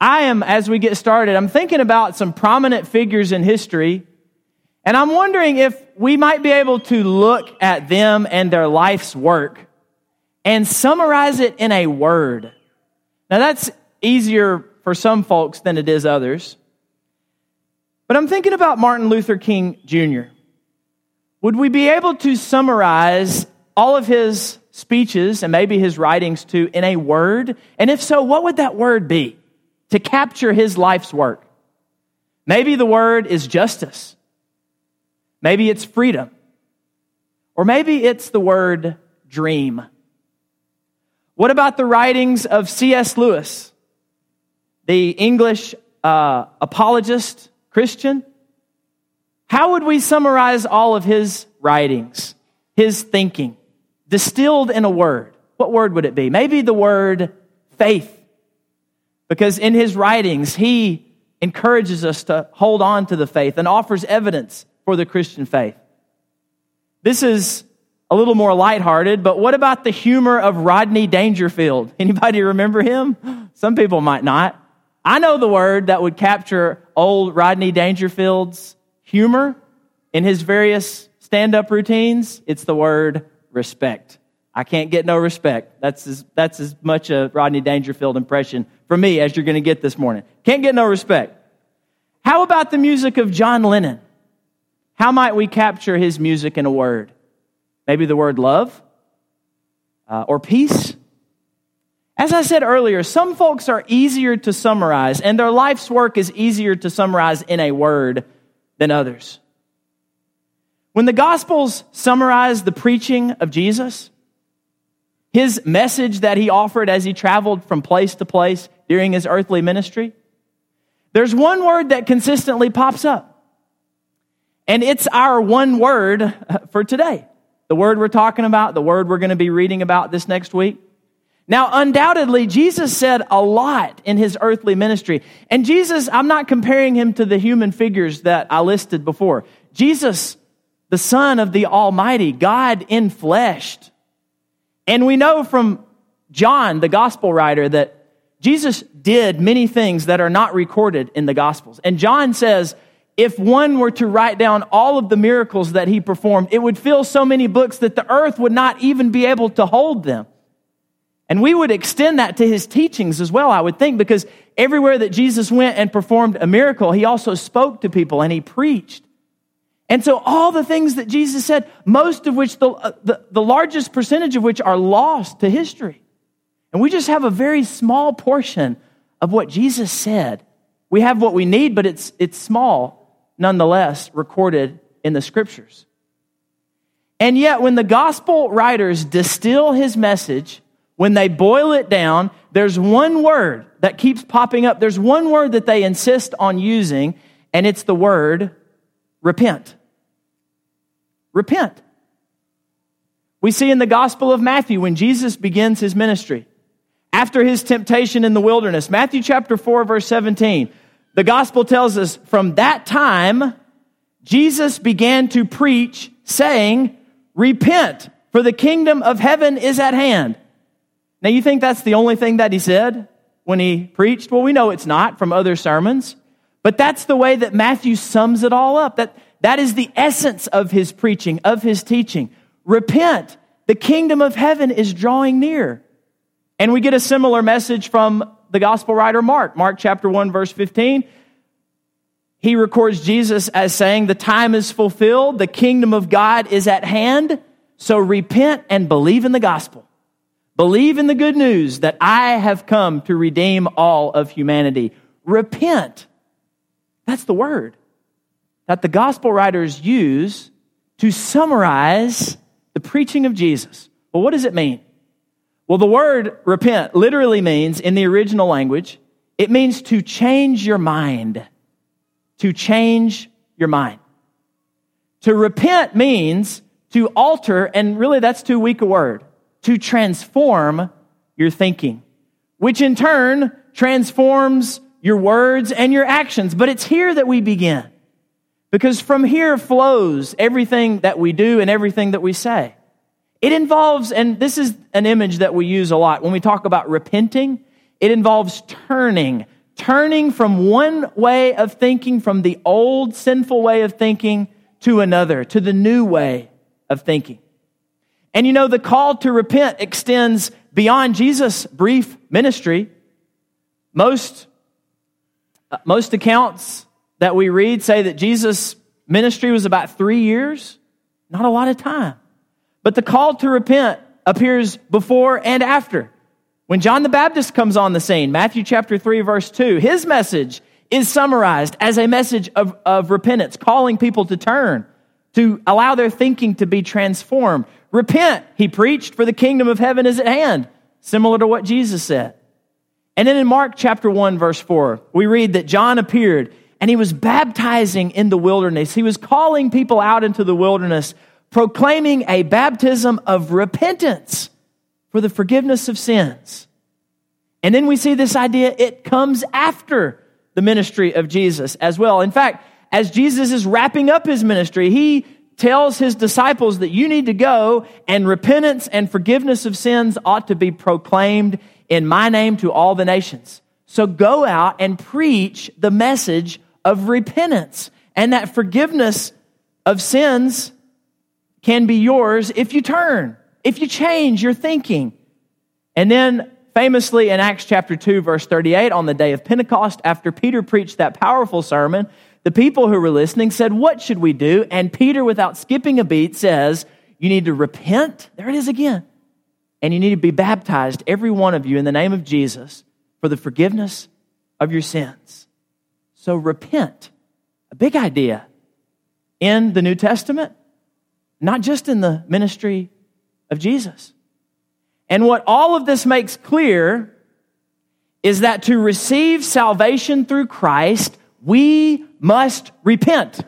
I am, as we get started, I'm thinking about some prominent figures in history, and I'm wondering if we might be able to look at them and their life's work and summarize it in a word. Now, that's easier for some folks than it is others. But I'm thinking about Martin Luther King Jr. Would we be able to summarize all of his speeches and maybe his writings too in a word? And if so, what would that word be to capture his life's work? Maybe the word is justice. Maybe it's freedom. Or maybe it's the word dream. What about the writings of C.S. Lewis, the English uh, apologist Christian? How would we summarize all of his writings, his thinking, distilled in a word? What word would it be? Maybe the word faith. Because in his writings, he encourages us to hold on to the faith and offers evidence for the Christian faith. This is a little more lighthearted, but what about the humor of Rodney Dangerfield? Anybody remember him? Some people might not. I know the word that would capture old Rodney Dangerfield's humor in his various stand up routines. It's the word respect. I can't get no respect. That's as, that's as much a Rodney Dangerfield impression for me as you're going to get this morning. Can't get no respect. How about the music of John Lennon? How might we capture his music in a word? Maybe the word love uh, or peace as I said earlier, some folks are easier to summarize, and their life's work is easier to summarize in a word than others. When the Gospels summarize the preaching of Jesus, his message that he offered as he traveled from place to place during his earthly ministry, there's one word that consistently pops up. And it's our one word for today. The word we're talking about, the word we're going to be reading about this next week. Now, undoubtedly, Jesus said a lot in his earthly ministry. And Jesus, I'm not comparing him to the human figures that I listed before. Jesus, the Son of the Almighty, God in fleshed. And we know from John, the gospel writer, that Jesus did many things that are not recorded in the gospels. And John says, if one were to write down all of the miracles that he performed, it would fill so many books that the earth would not even be able to hold them. And we would extend that to his teachings as well, I would think, because everywhere that Jesus went and performed a miracle, he also spoke to people and he preached. And so, all the things that Jesus said, most of which, the, uh, the, the, largest percentage of which are lost to history. And we just have a very small portion of what Jesus said. We have what we need, but it's, it's small, nonetheless, recorded in the scriptures. And yet, when the gospel writers distill his message, when they boil it down, there's one word that keeps popping up. There's one word that they insist on using, and it's the word repent. Repent. We see in the Gospel of Matthew when Jesus begins his ministry, after his temptation in the wilderness, Matthew chapter 4, verse 17, the Gospel tells us from that time, Jesus began to preach, saying, Repent, for the kingdom of heaven is at hand. Now, you think that's the only thing that he said when he preached? Well, we know it's not from other sermons, but that's the way that Matthew sums it all up. That, that is the essence of his preaching, of his teaching. Repent. The kingdom of heaven is drawing near. And we get a similar message from the gospel writer Mark. Mark chapter 1, verse 15. He records Jesus as saying, The time is fulfilled, the kingdom of God is at hand, so repent and believe in the gospel. Believe in the good news that I have come to redeem all of humanity. Repent. That's the word that the gospel writers use to summarize the preaching of Jesus. Well, what does it mean? Well, the word repent literally means, in the original language, it means to change your mind. To change your mind. To repent means to alter, and really that's too weak a word to transform your thinking, which in turn transforms your words and your actions. But it's here that we begin. Because from here flows everything that we do and everything that we say. It involves, and this is an image that we use a lot when we talk about repenting, it involves turning, turning from one way of thinking, from the old sinful way of thinking, to another, to the new way of thinking. And you know, the call to repent extends beyond Jesus' brief ministry. Most, uh, most accounts that we read say that Jesus' ministry was about three years, not a lot of time. But the call to repent appears before and after. When John the Baptist comes on the scene, Matthew chapter 3, verse 2, his message is summarized as a message of, of repentance, calling people to turn, to allow their thinking to be transformed. Repent, he preached, for the kingdom of heaven is at hand, similar to what Jesus said. And then in Mark chapter 1, verse 4, we read that John appeared and he was baptizing in the wilderness. He was calling people out into the wilderness, proclaiming a baptism of repentance for the forgiveness of sins. And then we see this idea, it comes after the ministry of Jesus as well. In fact, as Jesus is wrapping up his ministry, he tells his disciples that you need to go and repentance and forgiveness of sins ought to be proclaimed in my name to all the nations. So go out and preach the message of repentance. And that forgiveness of sins can be yours if you turn, if you change your thinking. And then, famously in Acts chapter 2, verse 38, on the day of Pentecost, after Peter preached that powerful sermon, the people who were listening said, What should we do? And Peter, without skipping a beat, says, You need to repent. There it is again. And you need to be baptized, every one of you, in the name of Jesus for the forgiveness of your sins. So repent. A big idea in the New Testament, not just in the ministry of Jesus. And what all of this makes clear is that to receive salvation through Christ, we must repent.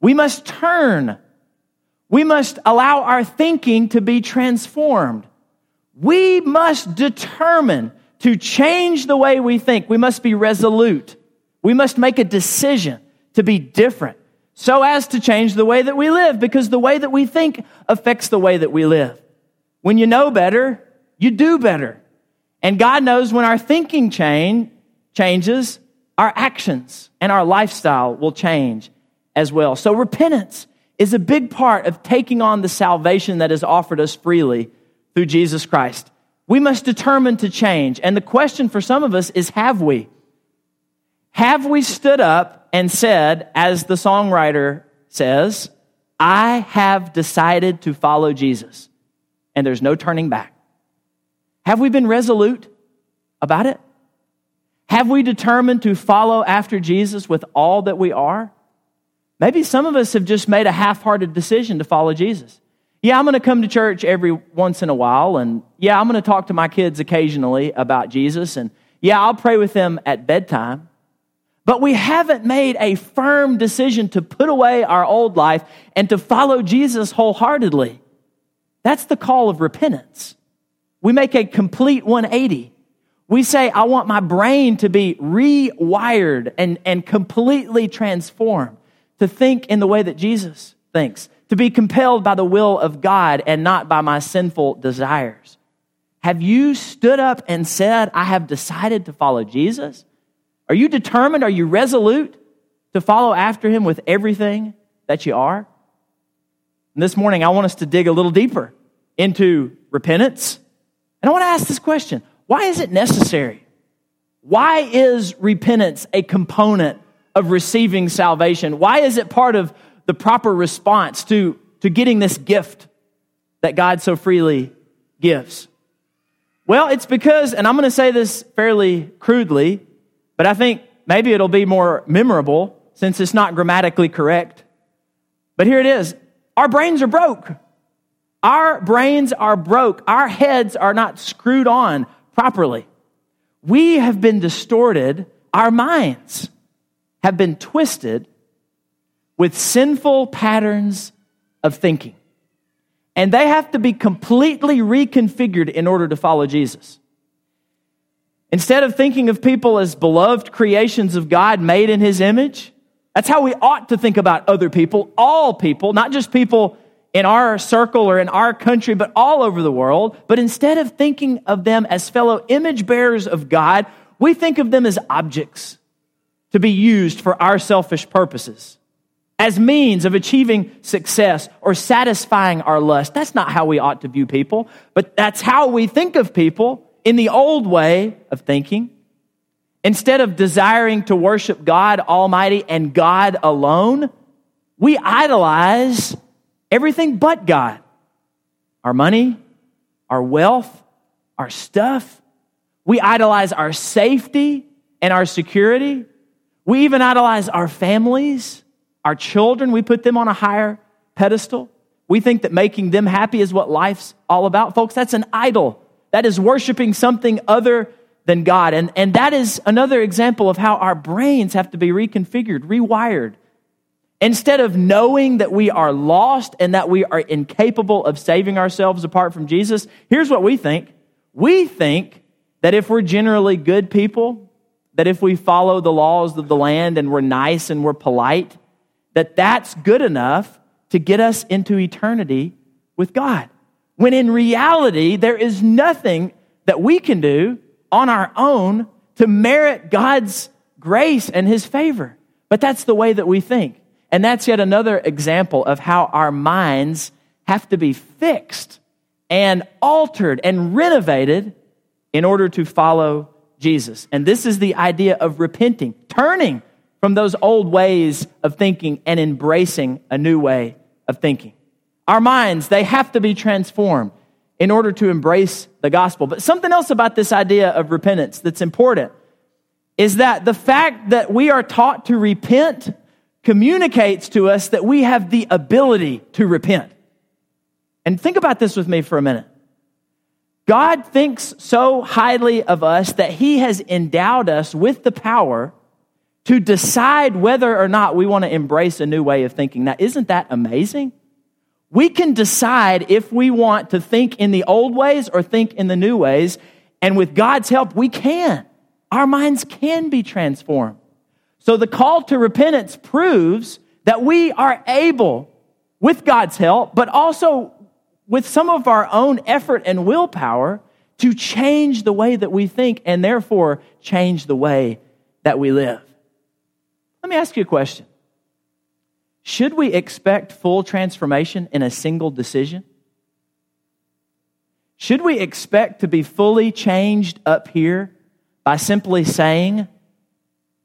We must turn. We must allow our thinking to be transformed. We must determine to change the way we think. We must be resolute. We must make a decision to be different so as to change the way that we live because the way that we think affects the way that we live. When you know better, you do better. And God knows when our thinking change, changes, our actions and our lifestyle will change as well. So repentance is a big part of taking on the salvation that is offered us freely through Jesus Christ. We must determine to change. And the question for some of us is have we? Have we stood up and said, as the songwriter says, I have decided to follow Jesus and there's no turning back? Have we been resolute about it? Have we determined to follow after Jesus with all that we are? Maybe some of us have just made a half hearted decision to follow Jesus. Yeah, I'm going to come to church every once in a while, and yeah, I'm going to talk to my kids occasionally about Jesus, and yeah, I'll pray with them at bedtime but we haven't made a firm decision to put away our old life and to follow Jesus wholeheartedly. That's the call of repentance. We make a complete 180. We say, I want my brain to be rewired and, and completely transformed to think in the way that Jesus thinks, to be compelled by the will of God and not by my sinful desires. Have you stood up and said, I have decided to follow Jesus? Are you determined? Are you resolute to follow after him with everything that you are? And this morning, I want us to dig a little deeper into repentance. And I want to ask this question Why is it necessary? Why is repentance a component of receiving salvation? Why is it part of the proper response to, to getting this gift that God so freely gives? Well, it's because, and I'm going to say this fairly crudely, but I think maybe it'll be more memorable since it's not grammatically correct. But here it is our brains are broke. Our brains are broke. Our heads are not screwed on properly. We have been distorted. Our minds have been twisted with sinful patterns of thinking. And they have to be completely reconfigured in order to follow Jesus. Instead of thinking of people as beloved creations of God made in his image, that's how we ought to think about other people, all people, not just people in our circle or in our country, but all over the world. But instead of thinking of them as fellow image bearers of God, we think of them as objects to be used for our selfish purposes, as means of achieving success or satisfying our lust. That's not how we ought to view people, but that's how we think of people in the old way of thinking. Instead of desiring to worship God Almighty and God alone, we idolize everything but God our money, our wealth, our stuff. We idolize our safety and our security. We even idolize our families, our children. We put them on a higher pedestal. We think that making them happy is what life's all about. Folks, that's an idol. That is worshiping something other than God. And, and that is another example of how our brains have to be reconfigured, rewired. Instead of knowing that we are lost and that we are incapable of saving ourselves apart from Jesus, here's what we think. We think that if we're generally good people, that if we follow the laws of the land and we're nice and we're polite, that that's good enough to get us into eternity with God. When in reality, there is nothing that we can do on our own to merit God's grace and His favor. But that's the way that we think. And that's yet another example of how our minds have to be fixed and altered and renovated in order to follow Jesus. And this is the idea of repenting, turning from those old ways of thinking and embracing a new way of thinking. Our minds, they have to be transformed in order to embrace the gospel. But something else about this idea of repentance that's important is that the fact that we are taught to repent communicates to us that we have the ability to repent. And think about this with me for a minute. God thinks so highly of us that He has endowed us with the power to decide whether or not we want to embrace a new way of thinking. Now, isn't that amazing? We can decide if we want to think in the old ways or think in the new ways. And with God's help, we can. Our minds can be transformed. So the call to repentance proves that we are able, with God's help, but also with some of our own effort and willpower, to change the way that we think and therefore change the way that we live. Let me ask you a question. Should we expect full transformation in a single decision? Should we expect to be fully changed up here by simply saying,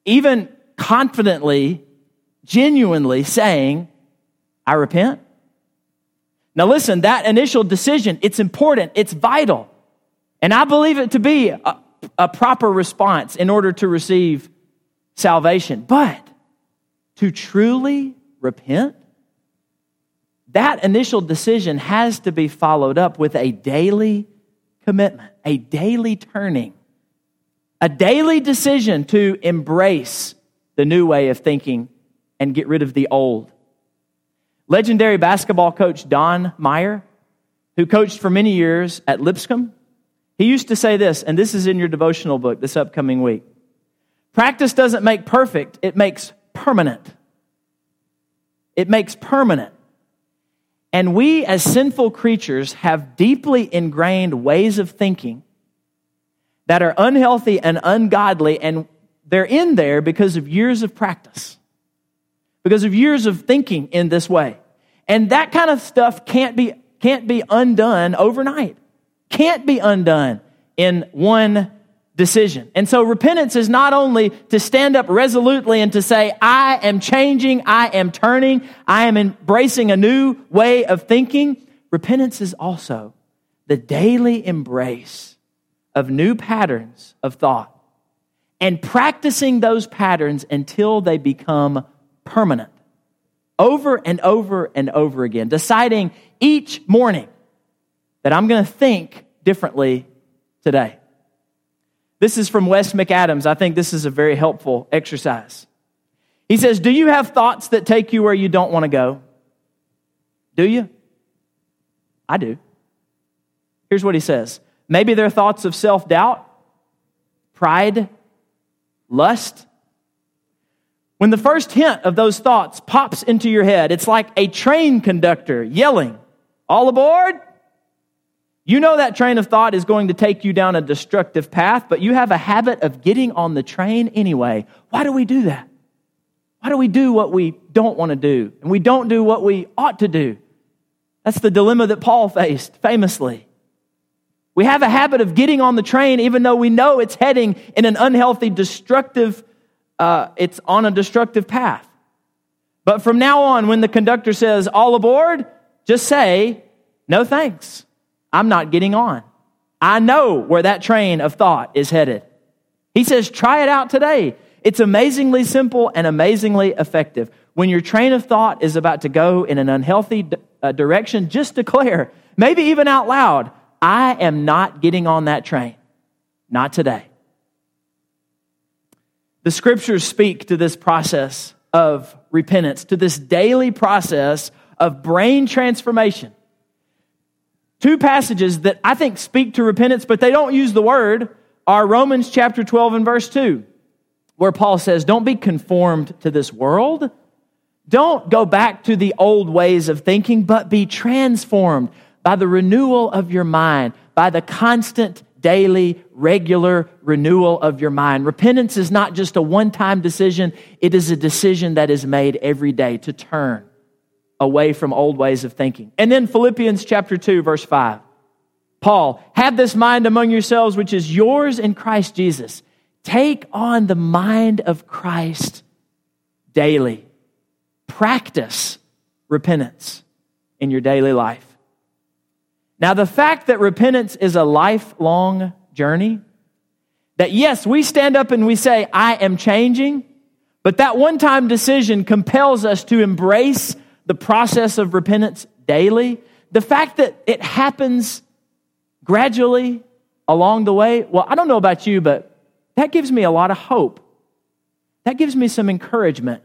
even confidently, genuinely saying, I repent? Now listen, that initial decision, it's important, it's vital. And I believe it to be a, a proper response in order to receive salvation. But to truly repent, that initial decision has to be followed up with a daily commitment, a daily turning, a daily decision to embrace the new way of thinking and get rid of the old. Legendary basketball coach Don Meyer, who coached for many years at Lipscomb, he used to say this, and this is in your devotional book this upcoming week. Practice doesn't make perfect, it makes permanent. It makes permanent. And we, as sinful creatures, have deeply ingrained ways of thinking that are unhealthy and ungodly, and they're in there because of years of practice, because of years of thinking in this way. And that kind of stuff can't be, can't be undone overnight, can't be undone in one decision. And so repentance is not only to stand up resolutely and to say, I am changing, I am turning, I am embracing a new way of thinking. Repentance is also the daily embrace of new patterns of thought and practicing those patterns until they become permanent. Over and over and over again, deciding each morning that I'm going to think differently today. This is from Wes McAdams. I think this is a very helpful exercise. He says, Do you have thoughts that take you where you don't want to go? Do you? I do. Here's what he says maybe they're thoughts of self doubt, pride, lust. When the first hint of those thoughts pops into your head, it's like a train conductor yelling, All aboard! You know that train of thought is going to take you down a destructive path, but you have a habit of getting on the train anyway. Why do we do that? Why do we do what we don't want to do? And we don't do what we ought to do. That's the dilemma that Paul faced famously. We have a habit of getting on the train even though we know it's heading in an unhealthy, destructive, uh, it's on a destructive path. But from now on, when the conductor says, all aboard, just say, no thanks. I'm not getting on. I know where that train of thought is headed. He says, try it out today. It's amazingly simple and amazingly effective. When your train of thought is about to go in an unhealthy uh, direction, just declare, maybe even out loud, I am not getting on that train. Not today. The scriptures speak to this process of repentance, to this daily process of brain transformation. Two passages that I think speak to repentance, but they don't use the word, are Romans chapter 12 and verse 2 where Paul says, Don't be conformed to this world. Don't go back to the old ways of thinking, but be transformed by the renewal of your mind, by the constant, daily, regular renewal of your mind. Repentance is not just a one time decision, it is a decision that is made every day to turn away from old ways of thinking. And then Philippians chapter 2, verse 5. Paul, have this mind among yourselves, which is yours in Christ Jesus Take on the mind of Christ daily. Practice repentance in your daily life. Now, the fact that repentance is a lifelong journey, that yes, we stand up and we say, I am changing, but that one time decision compels us to embrace the process of repentance daily. The fact that it happens gradually along the way, well, I don't know about you, but that gives me a lot of hope. That gives me some encouragement.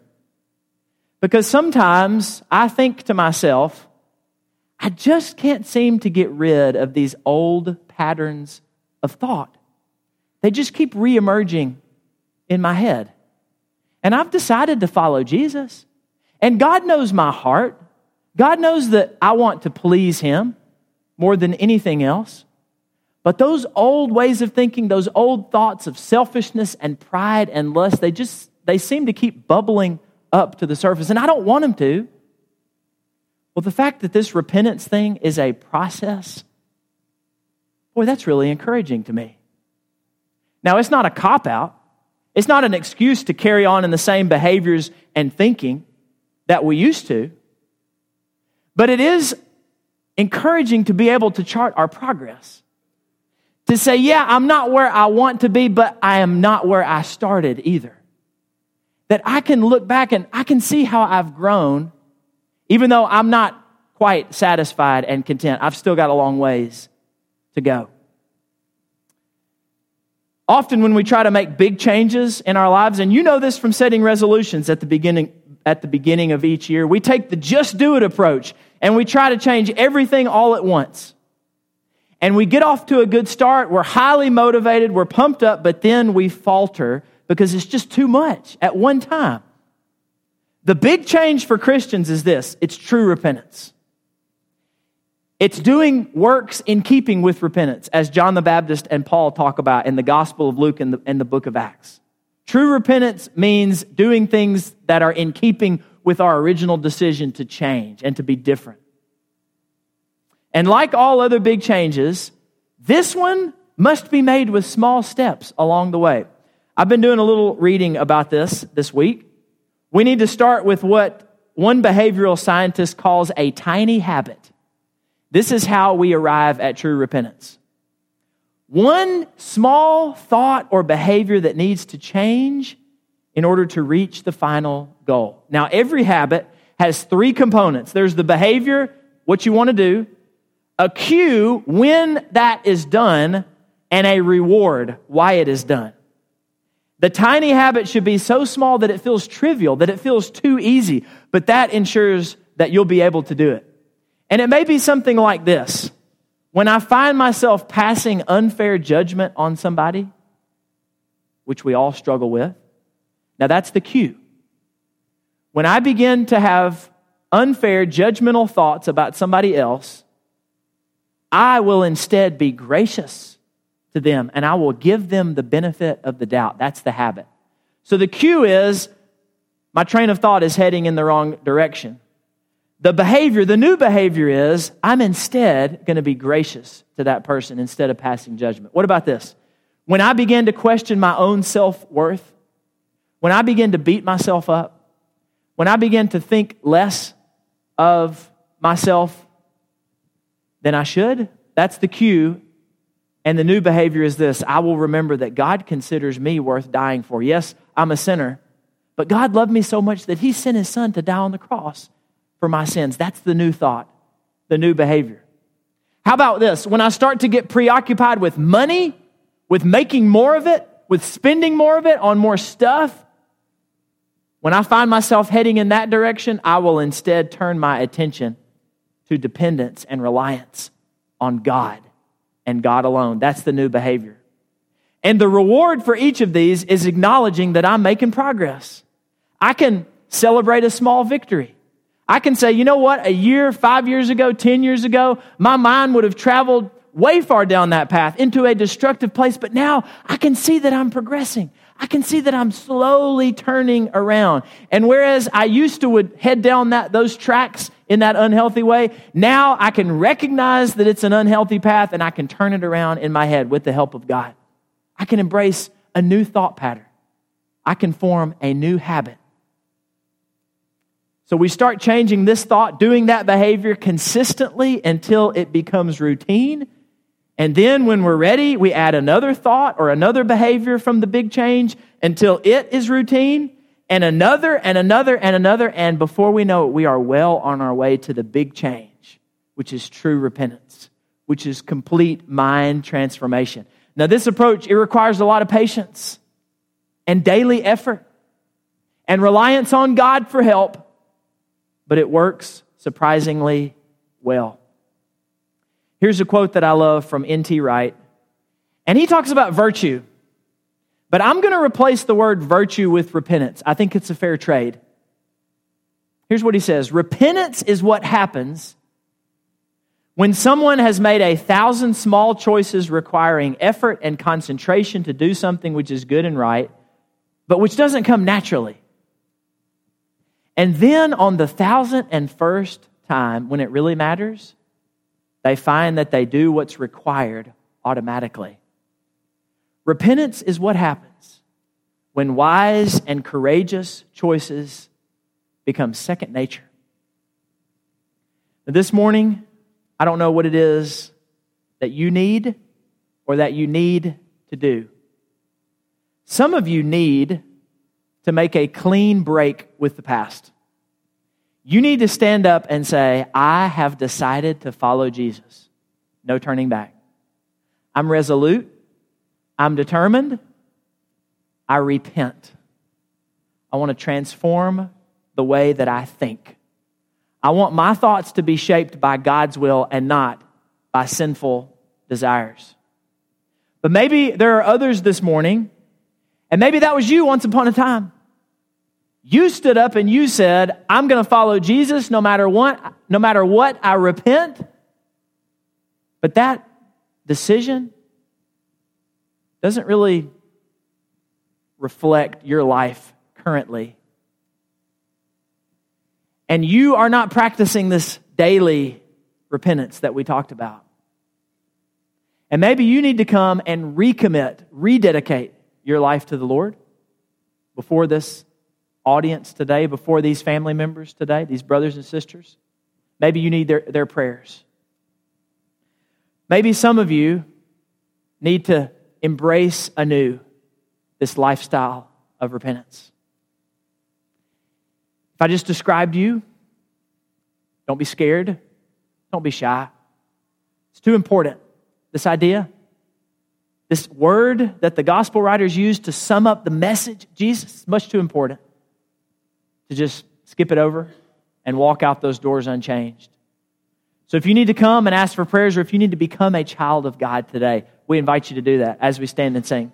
Because sometimes I think to myself, I just can't seem to get rid of these old patterns of thought. They just keep reemerging in my head. And I've decided to follow Jesus. And God knows my heart. God knows that I want to please Him more than anything else. But those old ways of thinking, those old thoughts of selfishness and pride and lust, they just they seem to keep bubbling up to the surface and I don't want them to. Well, the fact that this repentance thing is a process, boy, that's really encouraging to me. Now, it's not a cop out. It's not an excuse to carry on in the same behaviors and thinking that we used to. But it is encouraging to be able to chart our progress to say, yeah, I'm not where I want to be, but I am not where I started either. That I can look back and I can see how I've grown, even though I'm not quite satisfied and content. I've still got a long ways to go. Often, when we try to make big changes in our lives, and you know this from setting resolutions at the beginning, at the beginning of each year, we take the just do it approach and we try to change everything all at once and we get off to a good start. We're highly motivated, we're pumped up, but then we falter because it's just too much at one time. The big change for Christians is this it's true repentance. It's doing works in keeping with repentance, as John the Baptist and Paul talk about in the Gospel of Luke and the, and the book of Acts. True repentance means doing things that are in keeping with our original decision to change and to be different. And like all other big changes, this one must be made with small steps along the way. I've been doing a little reading about this this week. We need to start with what one behavioral scientist calls a tiny habit. This is how we arrive at true repentance. One small thought or behavior that needs to change in order to reach the final goal. Now, every habit has three components there's the behavior, what you want to do, a cue when that is done, and a reward why it is done. The tiny habit should be so small that it feels trivial, that it feels too easy, but that ensures that you'll be able to do it. And it may be something like this. When I find myself passing unfair judgment on somebody, which we all struggle with, now that's the cue. When I begin to have unfair judgmental thoughts about somebody else, I will instead be gracious to them and I will give them the benefit of the doubt. That's the habit. So the cue is my train of thought is heading in the wrong direction. The behavior, the new behavior is I'm instead going to be gracious to that person instead of passing judgment. What about this? When I begin to question my own self worth, when I begin to beat myself up, when I begin to think less of myself than I should, that's the cue. And the new behavior is this I will remember that God considers me worth dying for. Yes, I'm a sinner, but God loved me so much that He sent His Son to die on the cross for my sins. That's the new thought, the new behavior. How about this? When I start to get preoccupied with money, with making more of it, with spending more of it on more stuff, when I find myself heading in that direction, I will instead turn my attention to dependence and reliance on God and God alone. That's the new behavior. And the reward for each of these is acknowledging that I'm making progress. I can celebrate a small victory. I can say, you know what, a year, five years ago, 10 years ago, my mind would have traveled way far down that path into a destructive place, but now I can see that I'm progressing. I can see that I'm slowly turning around. And whereas I used to would head down that, those tracks in that unhealthy way, now I can recognize that it's an unhealthy path and I can turn it around in my head with the help of God. I can embrace a new thought pattern. I can form a new habit so we start changing this thought, doing that behavior consistently until it becomes routine. And then when we're ready, we add another thought or another behavior from the big change until it is routine, and another and another and another. And before we know it, we are well on our way to the big change, which is true repentance, which is complete mind transformation. Now, this approach, it requires a lot of patience and daily effort and reliance on God for help but it works surprisingly well. Here's a quote that I love from N.T. Wright, and he talks about virtue. But I'm going to replace the word virtue with repentance. I think it's a fair trade. Here's what he says Repentance is what happens when someone has made a thousand small choices requiring effort and concentration to do something which is good and right, but which doesn't come naturally. And then on the thousand and first time, when it really matters, they find that they do what's required automatically. Repentance is what happens when wise and courageous choices become second nature. This morning, I don't know what it is that you need or that you need to do. Some of you need to make a clean break with the past. You need to stand up and say, I have decided to follow Jesus. No turning back. I'm resolute. I'm determined. I repent. I want to transform the way that I think. I want my thoughts to be shaped by God's will and not by sinful desires. But maybe there are others this morning and maybe that was you once upon a time. You stood up and you said, I'm going to follow Jesus no matter what, no matter what, I repent. But that decision doesn't really reflect your life currently. And you are not practicing this daily repentance that we talked about. And maybe you need to come and recommit, rededicate your life to the Lord before this audience today, before these family members today, these brothers and sisters. Maybe you need their, their prayers. Maybe some of you need to embrace anew this lifestyle of repentance. If I just described you, don't be scared, don't be shy. It's too important. This idea this word that the gospel writers use to sum up the message, Jesus, is much too important to just skip it over and walk out those doors unchanged. So if you need to come and ask for prayers or if you need to become a child of God today, we invite you to do that as we stand and sing.